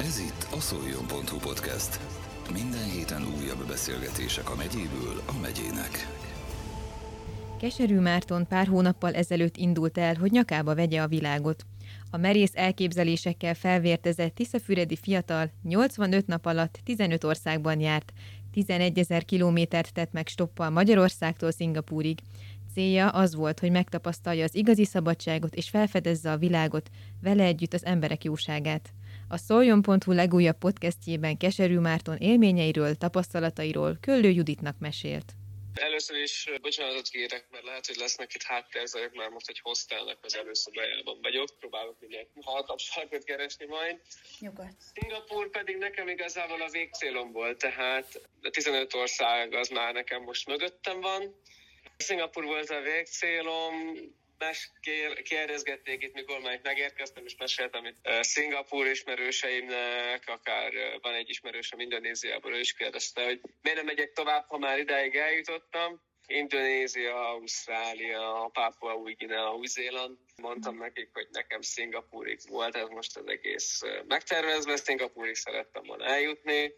Ez itt a szoljon.hu podcast. Minden héten újabb beszélgetések a megyéből a megyének. Keserű Márton pár hónappal ezelőtt indult el, hogy nyakába vegye a világot. A merész elképzelésekkel felvértezett tiszafüredi fiatal 85 nap alatt 15 országban járt, 11 ezer kilométert tett meg stoppal Magyarországtól Szingapúrig. Célja az volt, hogy megtapasztalja az igazi szabadságot és felfedezze a világot, vele együtt az emberek jóságát. A Szoljon.hu legújabb podcastjében Keserű Márton élményeiről, tapasztalatairól Köllő Juditnak mesélt. Először is bocsánatot kérek, mert lehet, hogy lesznek itt háttérzajok, mert most egy hostelnek az előszobájában vagyok, próbálok minél halkabb sarkot keresni majd. Nyugodt. Szingapúr pedig nekem igazából a végcélom volt, tehát a 15 ország az már nekem most mögöttem van. Szingapúr volt a végcélom, mes kérdezgették itt, mikor már itt megérkeztem, és meséltem itt uh, Szingapúr ismerőseimnek, akár uh, van egy ismerősöm Indonéziából, ő is kérdezte, hogy miért nem megyek tovább, ha már idáig eljutottam. Indonézia, Ausztrália, Papua új Guinea, Új-Zéland. Mondtam nekik, hogy nekem Szingapúrig volt ez most az egész megtervezve, Szingapúrig szerettem volna eljutni.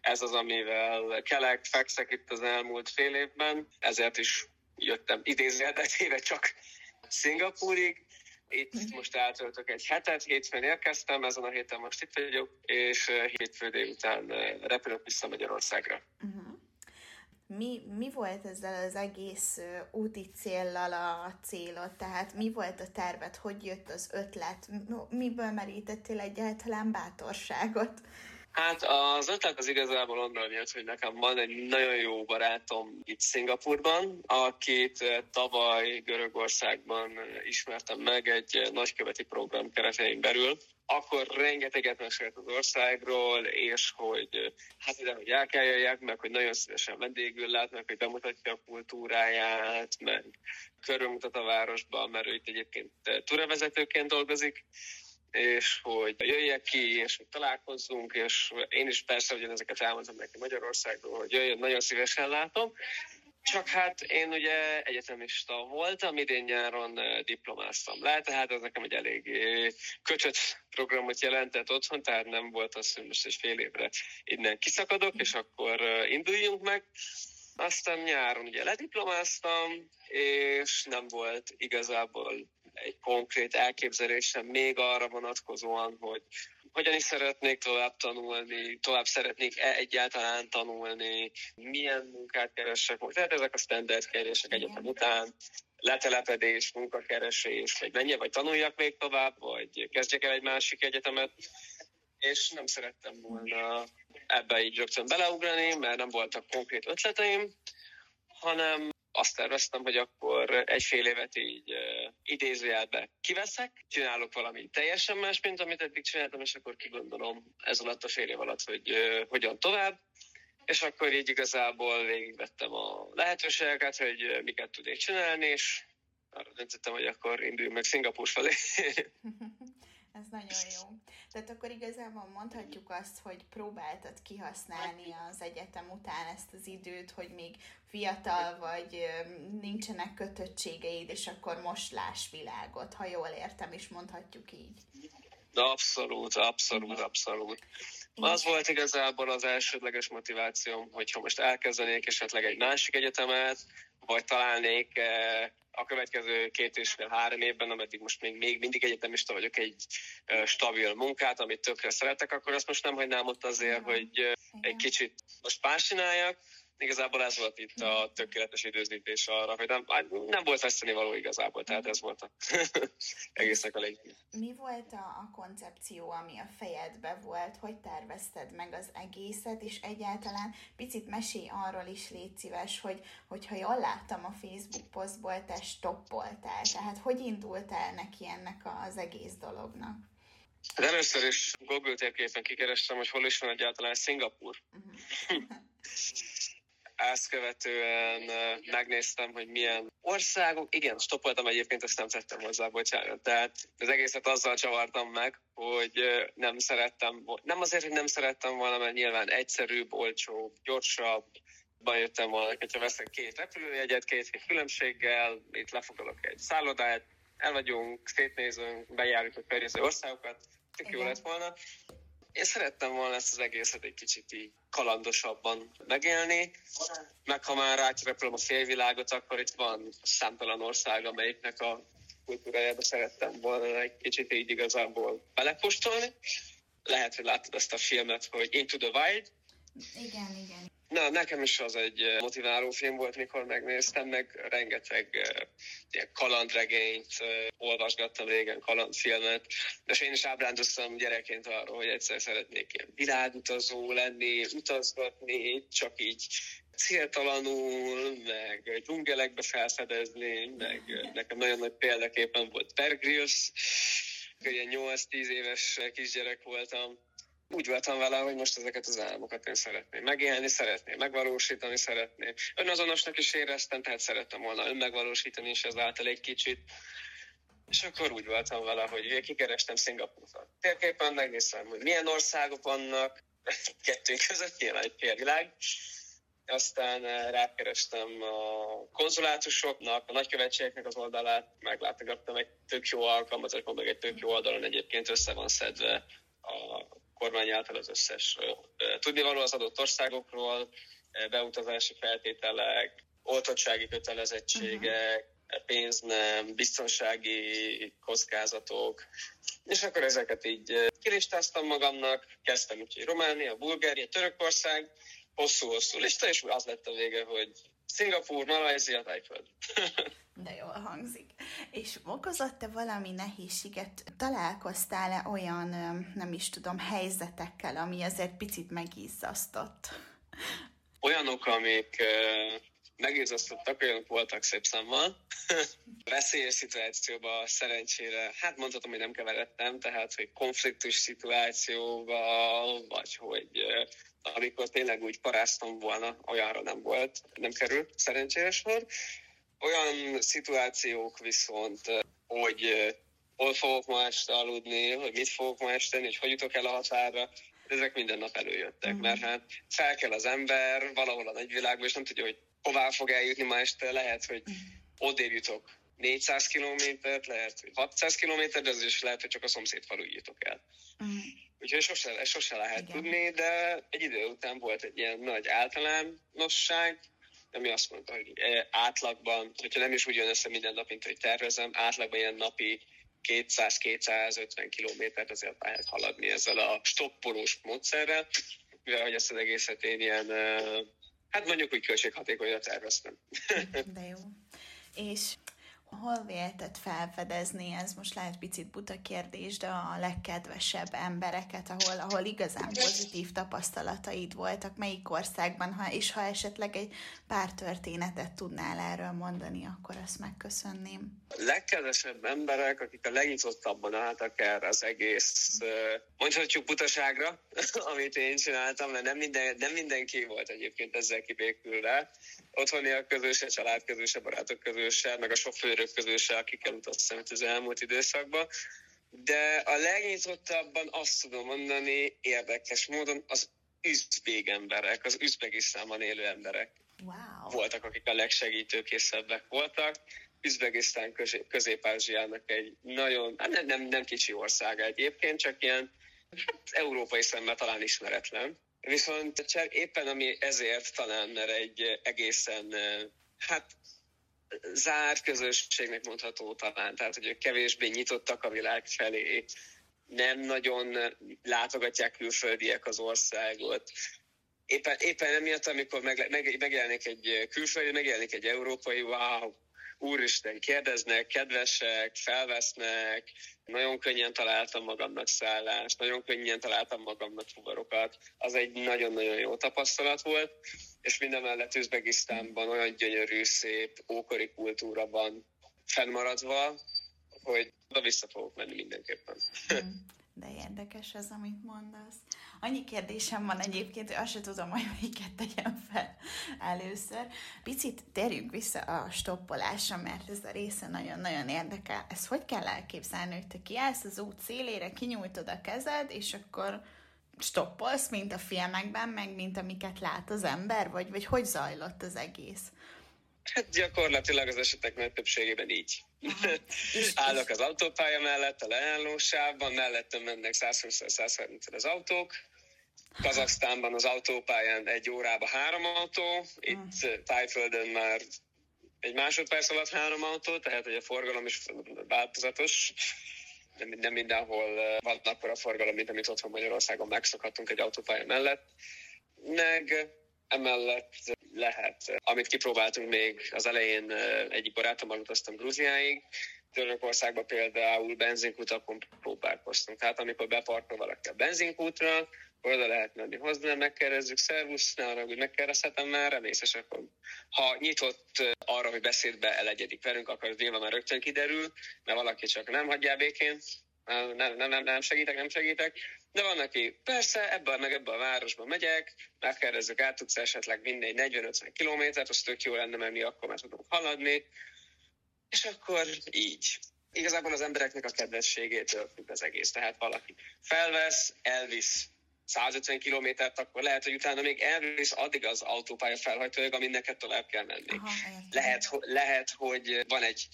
Ez az, amivel kelek, fekszek itt az elmúlt fél évben, ezért is jöttem idézőjelbetéve csak Szingapúrig. Itt uh-huh. most eltöltök egy hetet, hétfőn érkeztem, ezen a héten most itt vagyok, és hétfő délután repülök vissza Magyarországra. Uh-huh. Mi, mi volt ezzel az egész úti céllal a célod? Tehát mi volt a terved? Hogy jött az ötlet? Miből merítettél egyáltalán bátorságot? Hát az ötlet az igazából onnan jött, hogy nekem van egy nagyon jó barátom itt Szingapurban, akit eh, tavaly Görögországban eh, ismertem meg egy nagyköveti program keretein belül. Akkor rengeteget mesélt az országról, és hogy eh, hát ide, hogy el kell jöjjek, meg hogy nagyon szívesen vendégül látnak, hogy bemutatja a kultúráját, meg körülmutat a városban, mert ő itt egyébként túravezetőként dolgozik, és hogy jöjjek ki, és hogy találkozzunk, és én is persze hogy ezeket elmondom neki Magyarországról, hogy jöjjön, nagyon szívesen látom. Csak hát én ugye egyetemista voltam, idén nyáron diplomáztam le, tehát ez nekem egy elég kötött programot jelentett otthon, tehát nem volt az, hogy most egy fél évre innen kiszakadok, és akkor induljunk meg. Aztán nyáron ugye lediplomáztam, és nem volt igazából egy konkrét elképzelésem még arra vonatkozóan, hogy hogyan is szeretnék tovább tanulni, tovább szeretnék-e egyáltalán tanulni, milyen munkát keresek, tehát ezek a standard kérdések egyetem után, letelepedés, munkakeresés, vagy menjek, vagy tanuljak még tovább, vagy kezdjek el egy másik egyetemet, és nem szerettem volna ebbe így rögtön beleugrani, mert nem voltak konkrét ötleteim, hanem azt terveztem, hogy akkor egy fél évet így uh, idézőjelbe kiveszek, csinálok valami teljesen más, mint amit eddig csináltam, és akkor kigondolom ez alatt a fél év alatt, hogy uh, hogyan tovább. És akkor így igazából végigvettem a lehetőségeket, hogy miket tudnék csinálni, és arra döntöttem, hogy akkor induljunk meg Szingapúr felé. Ez nagyon jó. Tehát akkor igazából mondhatjuk azt, hogy próbáltad kihasználni az egyetem után ezt az időt, hogy még fiatal vagy, nincsenek kötöttségeid, és akkor most láss világot, ha jól értem, és mondhatjuk így. Abszolút, abszolút, abszolút. Az volt igazából az elsődleges motivációm, hogyha most elkezdenék esetleg egy másik egyetemet, vagy találnék eh, a következő két és fél három évben, ameddig most még, még mindig egyetemista vagyok, egy eh, stabil munkát, amit tökre szeretek, akkor azt most nem hagynám ott azért, hogy eh, egy kicsit most más csináljak, igazából ez volt itt a tökéletes időzítés arra, hogy nem, hát nem volt veszteni való igazából, tehát ez volt a egésznek a lényeg. Mi volt a, a koncepció, ami a fejedbe volt, hogy tervezted meg az egészet, és egyáltalán picit mesélj arról is, légy szíves, hogy, hogyha jól láttam a Facebook posztból, te stoppoltál, tehát hogy indultál neki ennek az egész dolognak? Hát először is Google térképen kikerestem, hogy hol is van egyáltalán Szingapur. Uh-huh. ezt követően megnéztem, hogy milyen országok, igen, stoppoltam egyébként, ezt nem tettem hozzá, bocsánat. Tehát az egészet azzal csavartam meg, hogy nem szerettem, nem azért, hogy nem szerettem volna, mert nyilván egyszerűbb, olcsóbb, gyorsabb, jöttem volna, hogyha veszek két repülőjegyet, két hét különbséggel, itt lefoglalok egy szállodát, el vagyunk, szétnézünk, bejárjuk a környező országokat, tök jó lett volna Én szerettem volna ezt az egészet egy kicsit így kalandosabban megélni, meg ha már átrepülöm a félvilágot, akkor itt van számtalan ország, amelyiknek a kultúrájába szerettem volna egy kicsit így igazából belekóstolni. Lehet, hogy láttad ezt a filmet, hogy Into the Wild. Igen, igen. Na, nekem is az egy eh, motiváló film volt, mikor megnéztem, meg rengeteg uh, ilyen kalandregényt uh, olvasgattam régen, kalandfilmet, és én is ábrándoztam gyerekként arról, hogy egyszer szeretnék ilyen világutazó lenni, utazgatni, csak így céltalanul, meg dzsungelekbe felfedezni, meg nekem nagyon nagy példaképpen volt Bear Grylls, ilyen 8-10 éves kisgyerek voltam, úgy voltam vele, hogy most ezeket az álmokat én szeretném megélni, szeretném megvalósítani, szeretném. Önazonosnak is éreztem, tehát szerettem volna önmegvalósítani is ezáltal egy kicsit. És akkor úgy voltam vele, hogy kikerestem Szingapurt a térképen, megnéztem, hogy milyen országok vannak, kettőnk között nyilván egy félvilág. Aztán eh, rákerestem a konzulátusoknak, a nagykövetségeknek az oldalát, meglátogattam egy tök jó alkalmazásban, meg egy tök jó oldalon egyébként össze van szedve a kormány által az összes tudnivaló az adott országokról, beutazási feltételek, oltottsági kötelezettségek, uh-huh. pénz nem, biztonsági kockázatok, és akkor ezeket így kilistáztam magamnak, kezdtem úgyhogy Románia, Bulgária, Törökország, hosszú-hosszú lista, és az lett a vége, hogy Szingapúr, Malajzia, Tájföld. De jól hangzik. És okozott-e valami nehézséget? Találkoztál-e olyan, nem is tudom, helyzetekkel, ami azért picit megizzasztott? Olyanok, amik megizzasztottak, olyanok voltak szép számmal. Veszélyes szituációba szerencsére, hát mondhatom, hogy nem keveredtem, tehát, hogy konfliktus szituációba, vagy hogy amikor tényleg úgy paráztam volna, olyanra nem volt, nem került szerencsére sor. Olyan szituációk viszont, hogy hol fogok ma este aludni, hogy mit fogok ma este tenni, hogy hogy jutok el a határra, ezek minden nap előjöttek, mm. mert hát fel kell az ember valahol a nagyvilágban, és nem tudja, hogy hová fog eljutni ma este, lehet, hogy mm. odébb jutok 400 kilométert, lehet, hogy 600 kilométer, de az is lehet, hogy csak a szomszéd falu jutok el. Mm. Úgyhogy sose, sose lehet Igen. tudni, de egy idő után volt egy ilyen nagy általánosság, ami azt mondta, hogy eh, átlagban, hogyha nem is úgy jön össze minden nap, mint hogy tervezem, átlagban ilyen napi 200-250 kilométert azért lehet haladni ezzel a stoppolós módszerrel, mivel hogy ezt az egészet én ilyen, eh, hát mondjuk úgy költséghatékonyra terveztem. De jó. És Hol vélted felfedezni, ez most lehet picit buta kérdés, de a legkedvesebb embereket, ahol, ahol igazán pozitív tapasztalataid voltak, melyik országban, ha, és ha esetleg egy pár történetet tudnál erről mondani, akkor azt megköszönném. Legkedvesebb emberek, akik a legnyitottabban álltak erre az egész, mondhatjuk butaságra, amit én csináltam, mert nem, minden, nem mindenki volt egyébként ezzel kibékülve, otthoniak közöse, család közöse, barátok közöse, meg a sofőrök közöse, akikkel utaztam az elmúlt időszakban. De a legnyitottabban azt tudom mondani érdekes módon az üzbég emberek, az Üzbegisztánban élő emberek wow. voltak, akik a legsegítőkészebbek voltak. Üzbegisztán közép-ázsiának egy nagyon, hát nem, nem, nem kicsi ország egyébként, csak ilyen hát, európai szemmel talán ismeretlen Viszont éppen ami ezért talán, mert egy egészen, hát zárt közösségnek mondható talán, tehát hogy ők kevésbé nyitottak a világ felé, nem nagyon látogatják külföldiek az országot. Éppen, éppen emiatt, amikor meg, meg, megjelenik egy külföldi, megjelenik egy európai, wow, úristen, kérdeznek, kedvesek, felvesznek, nagyon könnyen találtam magamnak szállást, nagyon könnyen találtam magamnak fuvarokat. Az egy nagyon-nagyon jó tapasztalat volt, és minden mellett Üzbegisztánban olyan gyönyörű, szép, ókori kultúra van fennmaradva, hogy oda vissza fogok menni mindenképpen. De érdekes ez, amit mondasz. Annyi kérdésem van egyébként, hogy azt sem tudom, hogy melyiket tegyem fel először. Picit térjünk vissza a stoppolásra, mert ez a része nagyon-nagyon érdekel. Ez hogy kell elképzelni, hogy te kiállsz az út szélére, kinyújtod a kezed, és akkor stoppolsz, mint a filmekben, meg mint amiket lát az ember, vagy, vagy hogy zajlott az egész? Hát gyakorlatilag az esetek nagy többségében így. Állok az autópálya mellett, a leállósávban, mellettem mennek 120-130 az autók, Kazaksztánban az autópályán egy órába három autó, itt. Tájföldön már egy másodperc alatt három autó, tehát hogy a forgalom is változatos. Nem, nem mindenhol van akkor a forgalom, mint amit otthon Magyarországon megszokhatunk egy autópálya mellett. Meg emellett lehet, amit kipróbáltunk még az elején, egyik barátommal utaztam Grúziáig, Törökországban például benzinkutakon próbálkoztunk. Tehát amikor beparkol valaki a benzinkútra, oda lehet menni hozzá, megkérdezzük, szervusz, ne arra, hogy megkérdezhetem már, remész, és akkor ha nyitott arra, hogy beszédbe elegyedik velünk, akkor az nyilván már rögtön kiderül, mert valaki csak nem hagyja békén, nem, nem, nem, nem segítek, nem segítek, de van, aki persze, ebben meg ebben a városban megyek, megkérdezzük, át tudsz esetleg vinni egy 40-50 kilométert, az tök jó lenne, mert mi akkor már tudunk haladni, és akkor így. Igazából az embereknek a kedvességétől függ az egész. Tehát valaki felvesz, elvisz 150 kilométert, akkor lehet, hogy utána még elvisz addig az autópálya felhajtóig, amin neked tovább kell menni. Aha, lehet, lehet, hogy van egy...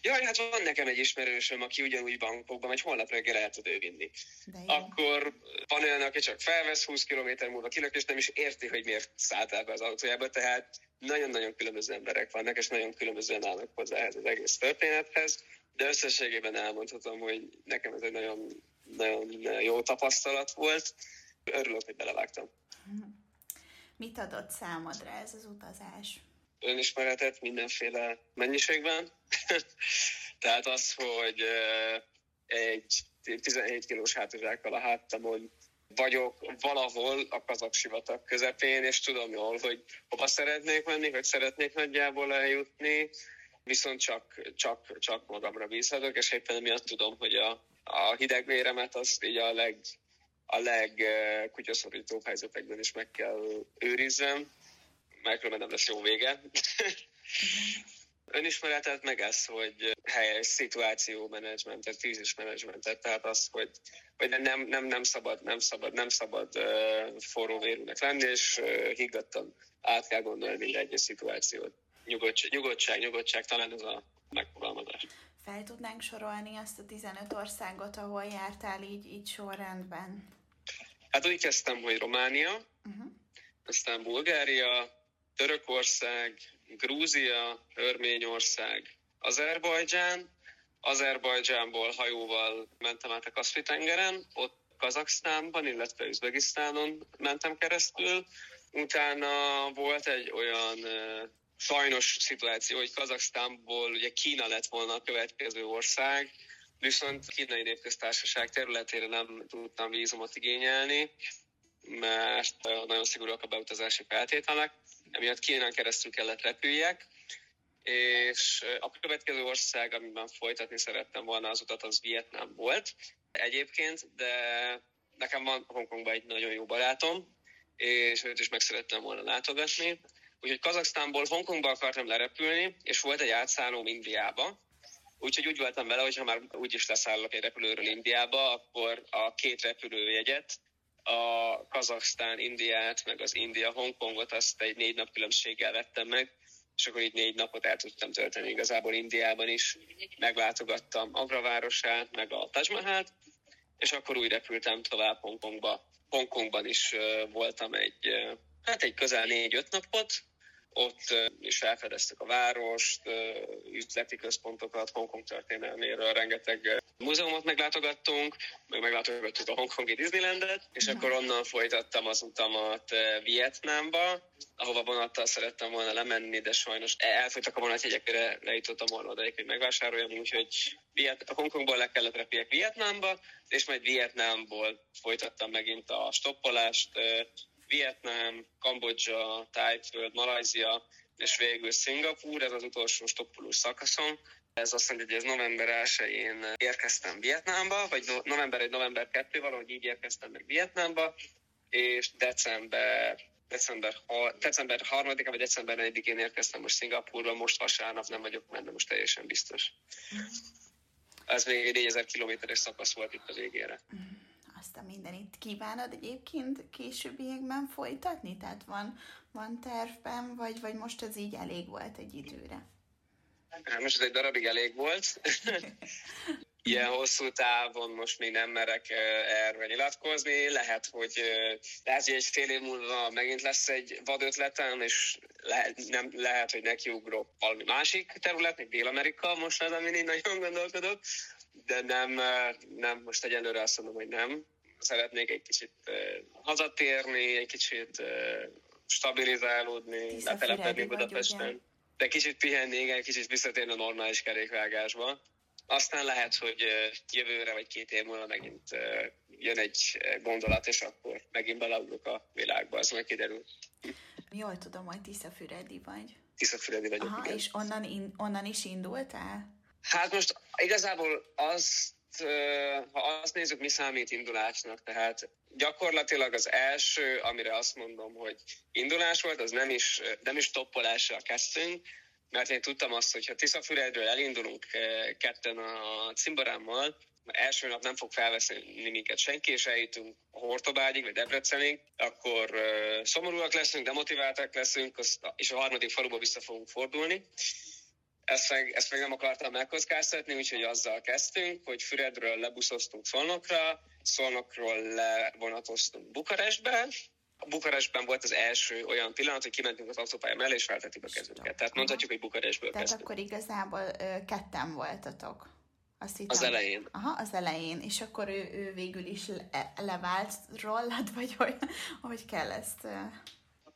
Jaj, hát van nekem egy ismerősöm, aki ugyanúgy bankokban megy, holnap reggel el tud ő vinni. Akkor van olyan, aki csak felvesz 20 km múlva kilök, és nem is érti, hogy miért szállt el be az autójába, tehát nagyon-nagyon különböző emberek vannak, és nagyon különbözően állnak hozzá ehhez az egész történethez, de összességében elmondhatom, hogy nekem ez egy nagyon, nagyon jó tapasztalat volt, Örülök, hogy belevágtam. Mit adott számodra ez az utazás? Önismeretet mindenféle mennyiségben. Tehát az, hogy egy 17 kilós hátizsákkal a háttamon vagyok valahol a kazak sivatag közepén, és tudom jól, hogy hova szeretnék menni, hogy szeretnék nagyjából eljutni, viszont csak, csak, csak magamra bízhatok, és éppen emiatt tudom, hogy a, a hidegvéremet azt így a leg, a legkutyaszorítóbb helyzetekben is meg kell őrizzem, mert különben nem lesz jó vége. Önismeretet meg ez, hogy helyes szituációmenedzsmentet, krízismenedzsmentet, tehát az, hogy, hogy nem, nem, nem szabad, nem szabad, nem szabad uh, forró vérűnek lenni, és uh, higgadtan át kell gondolni minden egyes szituációt. Nyugodtság, nyugodtság, nyugodtság, talán ez a megfogalmazás. Fel tudnánk sorolni azt a 15 országot, ahol jártál így, így sorrendben? Hát úgy kezdtem, hogy Románia, uh-huh. aztán Bulgária, Törökország, Grúzia, Örményország, Azerbajdzsán, Azerbajdzsánból hajóval mentem át a Kaszpi-tengeren, ott Kazaksztánban, illetve Üzbegisztánon mentem keresztül. Utána volt egy olyan sajnos szituáció, hogy Kazaksztánból ugye Kína lett volna a következő ország, viszont a kínai népköztársaság területére nem tudtam vízumot igényelni, mert nagyon szigorúak a beutazási feltételek, emiatt Kínán keresztül kellett repüljek, és a következő ország, amiben folytatni szerettem volna az utat, az Vietnám volt. Egyébként, de nekem van Hongkongban egy nagyon jó barátom, és őt is meg szerettem volna látogatni, Úgyhogy Kazaksztánból Hongkongba akartam lerepülni, és volt egy átszálló Indiába, Úgyhogy úgy voltam vele, hogy ha már úgyis leszállok egy repülőről Indiába, akkor a két repülőjegyet, a Kazaksztán Indiát, meg az India Hongkongot, azt egy négy nap különbséggel vettem meg, és akkor így négy napot el tudtam tölteni igazából Indiában is. Meglátogattam Agra városát, meg a Taj Mahalt, és akkor úgy repültem tovább Hongkongba. Hongkongban is voltam egy, hát egy közel négy-öt napot, ott is felfedeztük a várost, üzleti központokat, Hongkong történelméről rengeteg múzeumot meglátogattunk, meg meglátogattuk a Hongkongi Disneylandet, és akkor onnan folytattam az utamat Vietnámba, ahova vonattal szerettem volna lemenni, de sajnos elfogytak a vonatjegyekre, lejutottam volna odaig, hogy megvásároljam, úgyhogy Viet- a Hongkongból le kellett repüljek Vietnámba, és majd Vietnámból folytattam megint a stoppolást, Vietnám, Kambodzsa, Tájföld, Malajzia, és végül Szingapúr, ez az utolsó stoppolós szakaszom. Ez azt mondja, hogy ez november 1-én érkeztem Vietnámba, vagy november 1, november 2, valahogy így érkeztem meg Vietnámba, és december december, december 3 vagy december 4-én érkeztem most Szingapúrba, most vasárnap nem vagyok benne, most teljesen biztos. Ez még egy 4000 kilométeres szakasz volt itt a végére. Azt a mindenit kívánod egyébként későbbiekben folytatni? Tehát van, van tervben, vagy, vagy most ez így elég volt egy időre? Hát most ez egy darabig elég volt. Ilyen hosszú távon most még nem merek erre nyilatkozni. Lehet, hogy, lehet, hogy egy fél év múlva megint lesz egy vadötletem, és lehet, nem, lehet, hogy nekiugrok valami másik terület, még Dél-Amerika most az, amin én nagyon gondolkodok, de nem, nem most egyelőre azt mondom, hogy nem. Szeretnék egy kicsit hazatérni, egy kicsit stabilizálódni, letelepedni Budapesten. De kicsit pihenni, igen, kicsit visszatérni a normális kerékvágásba. Aztán lehet, hogy jövőre vagy két év múlva megint jön egy gondolat, és akkor megint beleugrok a világba, az majd kiderül. Jól tudom, hogy Tiszafüredi vagy. Tiszafüredi vagyok, Aha, igen. és onnan, in, onnan is indultál? Hát most igazából azt, ha azt nézzük, mi számít indulásnak, tehát gyakorlatilag az első, amire azt mondom, hogy indulás volt, az nem is, nem is toppolással kezdtünk, mert én tudtam azt, hogy ha Tiszafüredről elindulunk ketten a cimborámmal, első nap nem fog felveszni minket senki, és eljutunk Hortobágyig, vagy Debrecenig, akkor uh, szomorúak leszünk, demotiváltak leszünk, és a harmadik faluba vissza fogunk fordulni. Ezt meg, ezt meg nem akartam megkockáztatni, úgyhogy azzal kezdtünk, hogy Füredről lebuszoztunk Szolnokra, Szolnokról levonatoztunk Bukarestbe, a Bukarestben volt az első olyan pillanat, hogy kimentünk az autópálya mellé, és feltettük a kezünket. Tehát mondhatjuk, hogy Bukarestből Tehát kezdtük. akkor igazából ö, ketten voltatok. Azt hittem. Az elején. Aha, az elején. És akkor ő, ő végül is le, levált rólad, vagy hogy, hogy kell ezt...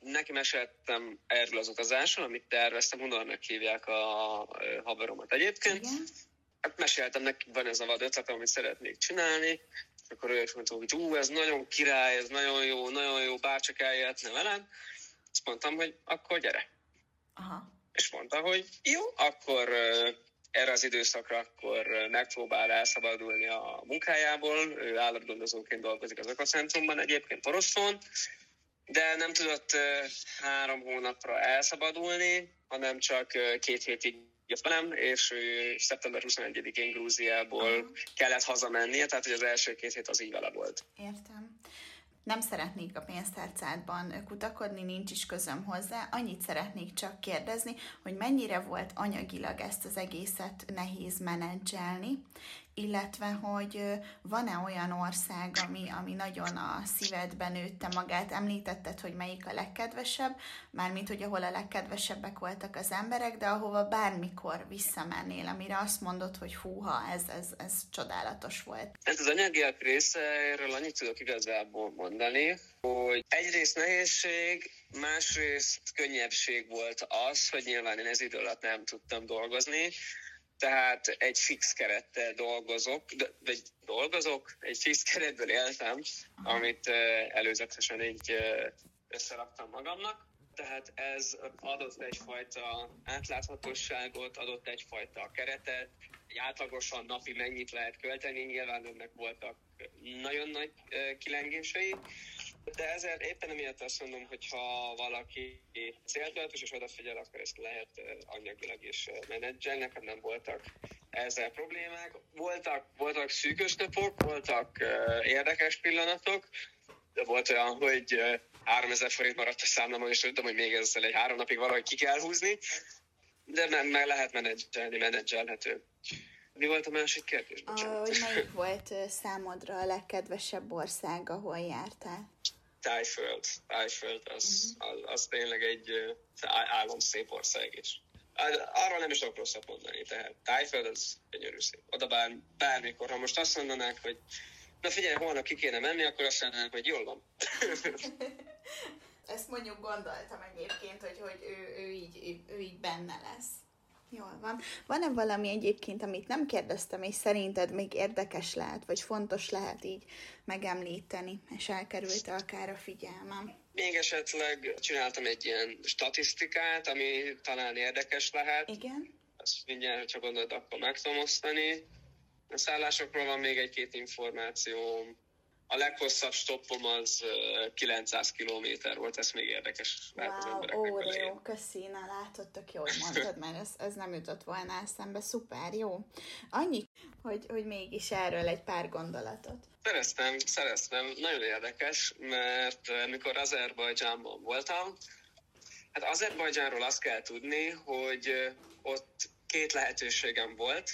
Neki meséltem erről az utazásról, amit terveztem, Hunornak hívják a haveromat egyébként. Igen? Hát meséltem neki, van ez a vad ötlet, amit szeretnék csinálni, és akkor ő is mondta, hogy ú, ez nagyon király, ez nagyon jó, nagyon jó, bárcsak eljöhetne velem. Azt mondtam, hogy akkor gyere. Aha. És mondta, hogy jó, akkor erre az időszakra akkor megpróbál elszabadulni a munkájából. Ő állatgondozóként dolgozik az ökocentrumban, egyébként Oroszon, de nem tudott három hónapra elszabadulni, hanem csak két hétig jött velem, és ő szeptember 21-én Grúziából kellett hazamennie, tehát hogy az első két hét az így vele volt. Értem. Nem szeretnék a pénztárcádban kutakodni, nincs is közöm hozzá. Annyit szeretnék csak kérdezni, hogy mennyire volt anyagilag ezt az egészet nehéz menedzselni, illetve hogy van-e olyan ország, ami, ami nagyon a szívedben nőtte magát. Említetted, hogy melyik a legkedvesebb, mármint, hogy ahol a legkedvesebbek voltak az emberek, de ahova bármikor visszamennél, amire azt mondod, hogy húha, ez, ez, ez csodálatos volt. Hát az anyagiak részéről annyit tudok igazából mondani, hogy egyrészt nehézség, másrészt könnyebbség volt az, hogy nyilván én ez idő alatt nem tudtam dolgozni, tehát egy fix kerettel dolgozok, vagy dolgozok, egy fix keretből éltem, amit előzetesen így összeraktam magamnak. Tehát ez adott egyfajta átláthatóságot, adott egyfajta keretet, egy átlagosan napi mennyit lehet költeni, nyilván önnek voltak nagyon nagy kilengései, de ezért éppen emiatt azt mondom, hogy ha valaki céltudatos és odafigyel, akkor ezt lehet anyagilag is menedzselni. Nekem nem voltak ezzel problémák. Voltak, voltak szűkös napok, voltak érdekes pillanatok, de volt olyan, hogy 3000 forint maradt a számlámon, és tudtam, hogy még ezzel egy három napig valahogy ki kell húzni, de nem, meg lehet menedzselni, menedzselhető. Mi volt a másik kérdés? A, hogy melyik volt számodra a legkedvesebb ország, ahol jártál? Tájföld. Tájföld az, uh-huh. az, az tényleg egy állam szép ország is. Arról nem is tudok rosszat mondani, tehát Tájföld az gyönyörű szép. Oda bár, bármikor, ha most azt mondanák, hogy na figyelj, holnap ki kéne menni, akkor azt mondanák, hogy jól van. Ezt mondjuk gondoltam egyébként, hogy, hogy ő, ő, így, ő így benne lesz. Jól van. Van-e valami egyébként, amit nem kérdeztem, és szerinted még érdekes lehet, vagy fontos lehet így megemlíteni, és elkerülte akár a figyelmem? Még esetleg csináltam egy ilyen statisztikát, ami talán érdekes lehet. Igen. Azt mindjárt, hogyha gondolod, akkor meg tudom osztani. A szállásokról van még egy-két információ. A leghosszabb stoppom az 900 km volt, ez még érdekes wow, az embereknek. Ó, jó, köszi, na látod, tök jól mondtad, mert ez, ez nem jutott volna eszembe, szuper, jó. Annyi, hogy, hogy mégis erről egy pár gondolatot. Szereztem, szereztem, nagyon érdekes, mert mikor Azerbajdzsánban voltam, hát Azerbajdzsánról azt kell tudni, hogy ott két lehetőségem volt,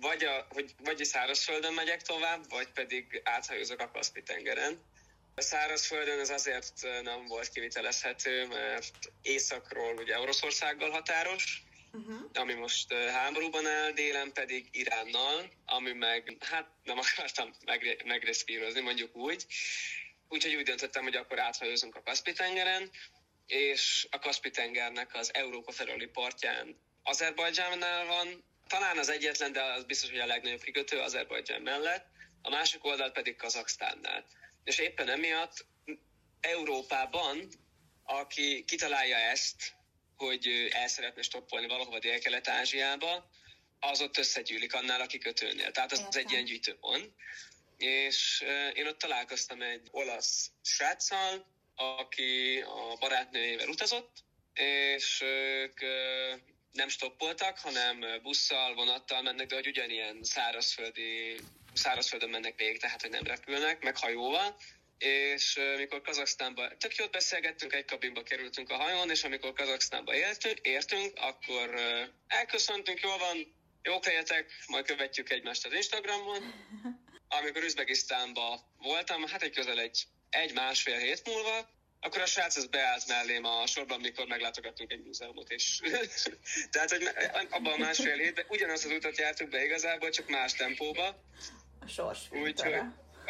vagy, a, hogy, vagy a szárazföldön megyek tovább, vagy pedig áthajózok a Kaspi-tengeren. A szárazföldön ez azért nem volt kivitelezhető, mert északról ugye Oroszországgal határos, uh-huh. ami most háborúban áll, délen pedig Iránnal, ami meg, hát nem akartam megre- megreszkírozni, mondjuk úgy. Úgyhogy úgy döntöttem, hogy akkor áthajózunk a Kaspi-tengeren, és a Kaspi-tengernek az Európa felüli partján Azerbajdzsánnál van, talán az egyetlen, de az biztos, hogy a legnagyobb kikötő Azerbajdzsán mellett, a másik oldal pedig Kazaksztánnál. És éppen emiatt Európában, aki kitalálja ezt, hogy el szeretne stoppolni valahova Dél-Kelet-Ázsiába, az ott összegyűlik annál a kikötőnél. Tehát az, az egy ilyen gyűjtőpont. És én ott találkoztam egy olasz sráccal, aki a barátnőjével utazott, és ők nem stoppoltak, hanem busszal, vonattal mennek, de hogy ugyanilyen szárazföldi, szárazföldön mennek végig, tehát hogy nem repülnek, meg hajóval. És amikor Kazaksztánba tök jót beszélgettünk, egy kabinba kerültünk a hajón, és amikor Kazaksztánba éltünk, értünk, akkor elköszöntünk, jól van, jók legyetek, majd követjük egymást az Instagramon. Amikor Üzbegisztánba voltam, hát egy közel egy, egy másfél hét múlva, akkor a srác az beállt mellém a sorban, mikor meglátogattunk egy múzeumot, és tehát, hogy abban a másfél hétben ugyanazt az utat jártuk be igazából, csak más tempóba. A sors. Úgyhogy,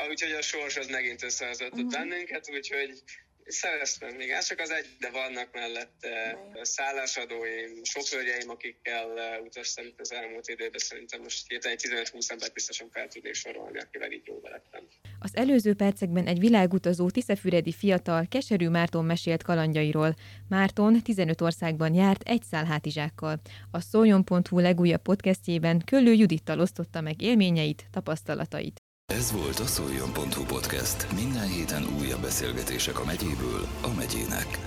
úgyhogy a sors az megint összehozott uh-huh. bennünket, úgyhogy Szereztem, még ez csak az egy, de vannak mellette szállásadóim, sofőrjeim, akikkel utaztam itt az elmúlt időben, szerintem most hirtelen 15-20 embert biztosan fel tudnék sorolni, akivel így jóba lettem. Az előző percekben egy világutazó tiszefüredi fiatal Keserű Márton mesélt kalandjairól. Márton 15 országban járt egy szál hátizsákkal. A szoljon.hu legújabb podcastjében Köllő Judittal osztotta meg élményeit, tapasztalatait. Ez volt a szoljon.hu podcast. Minden héten újabb beszélgetések a megyéből a megyének.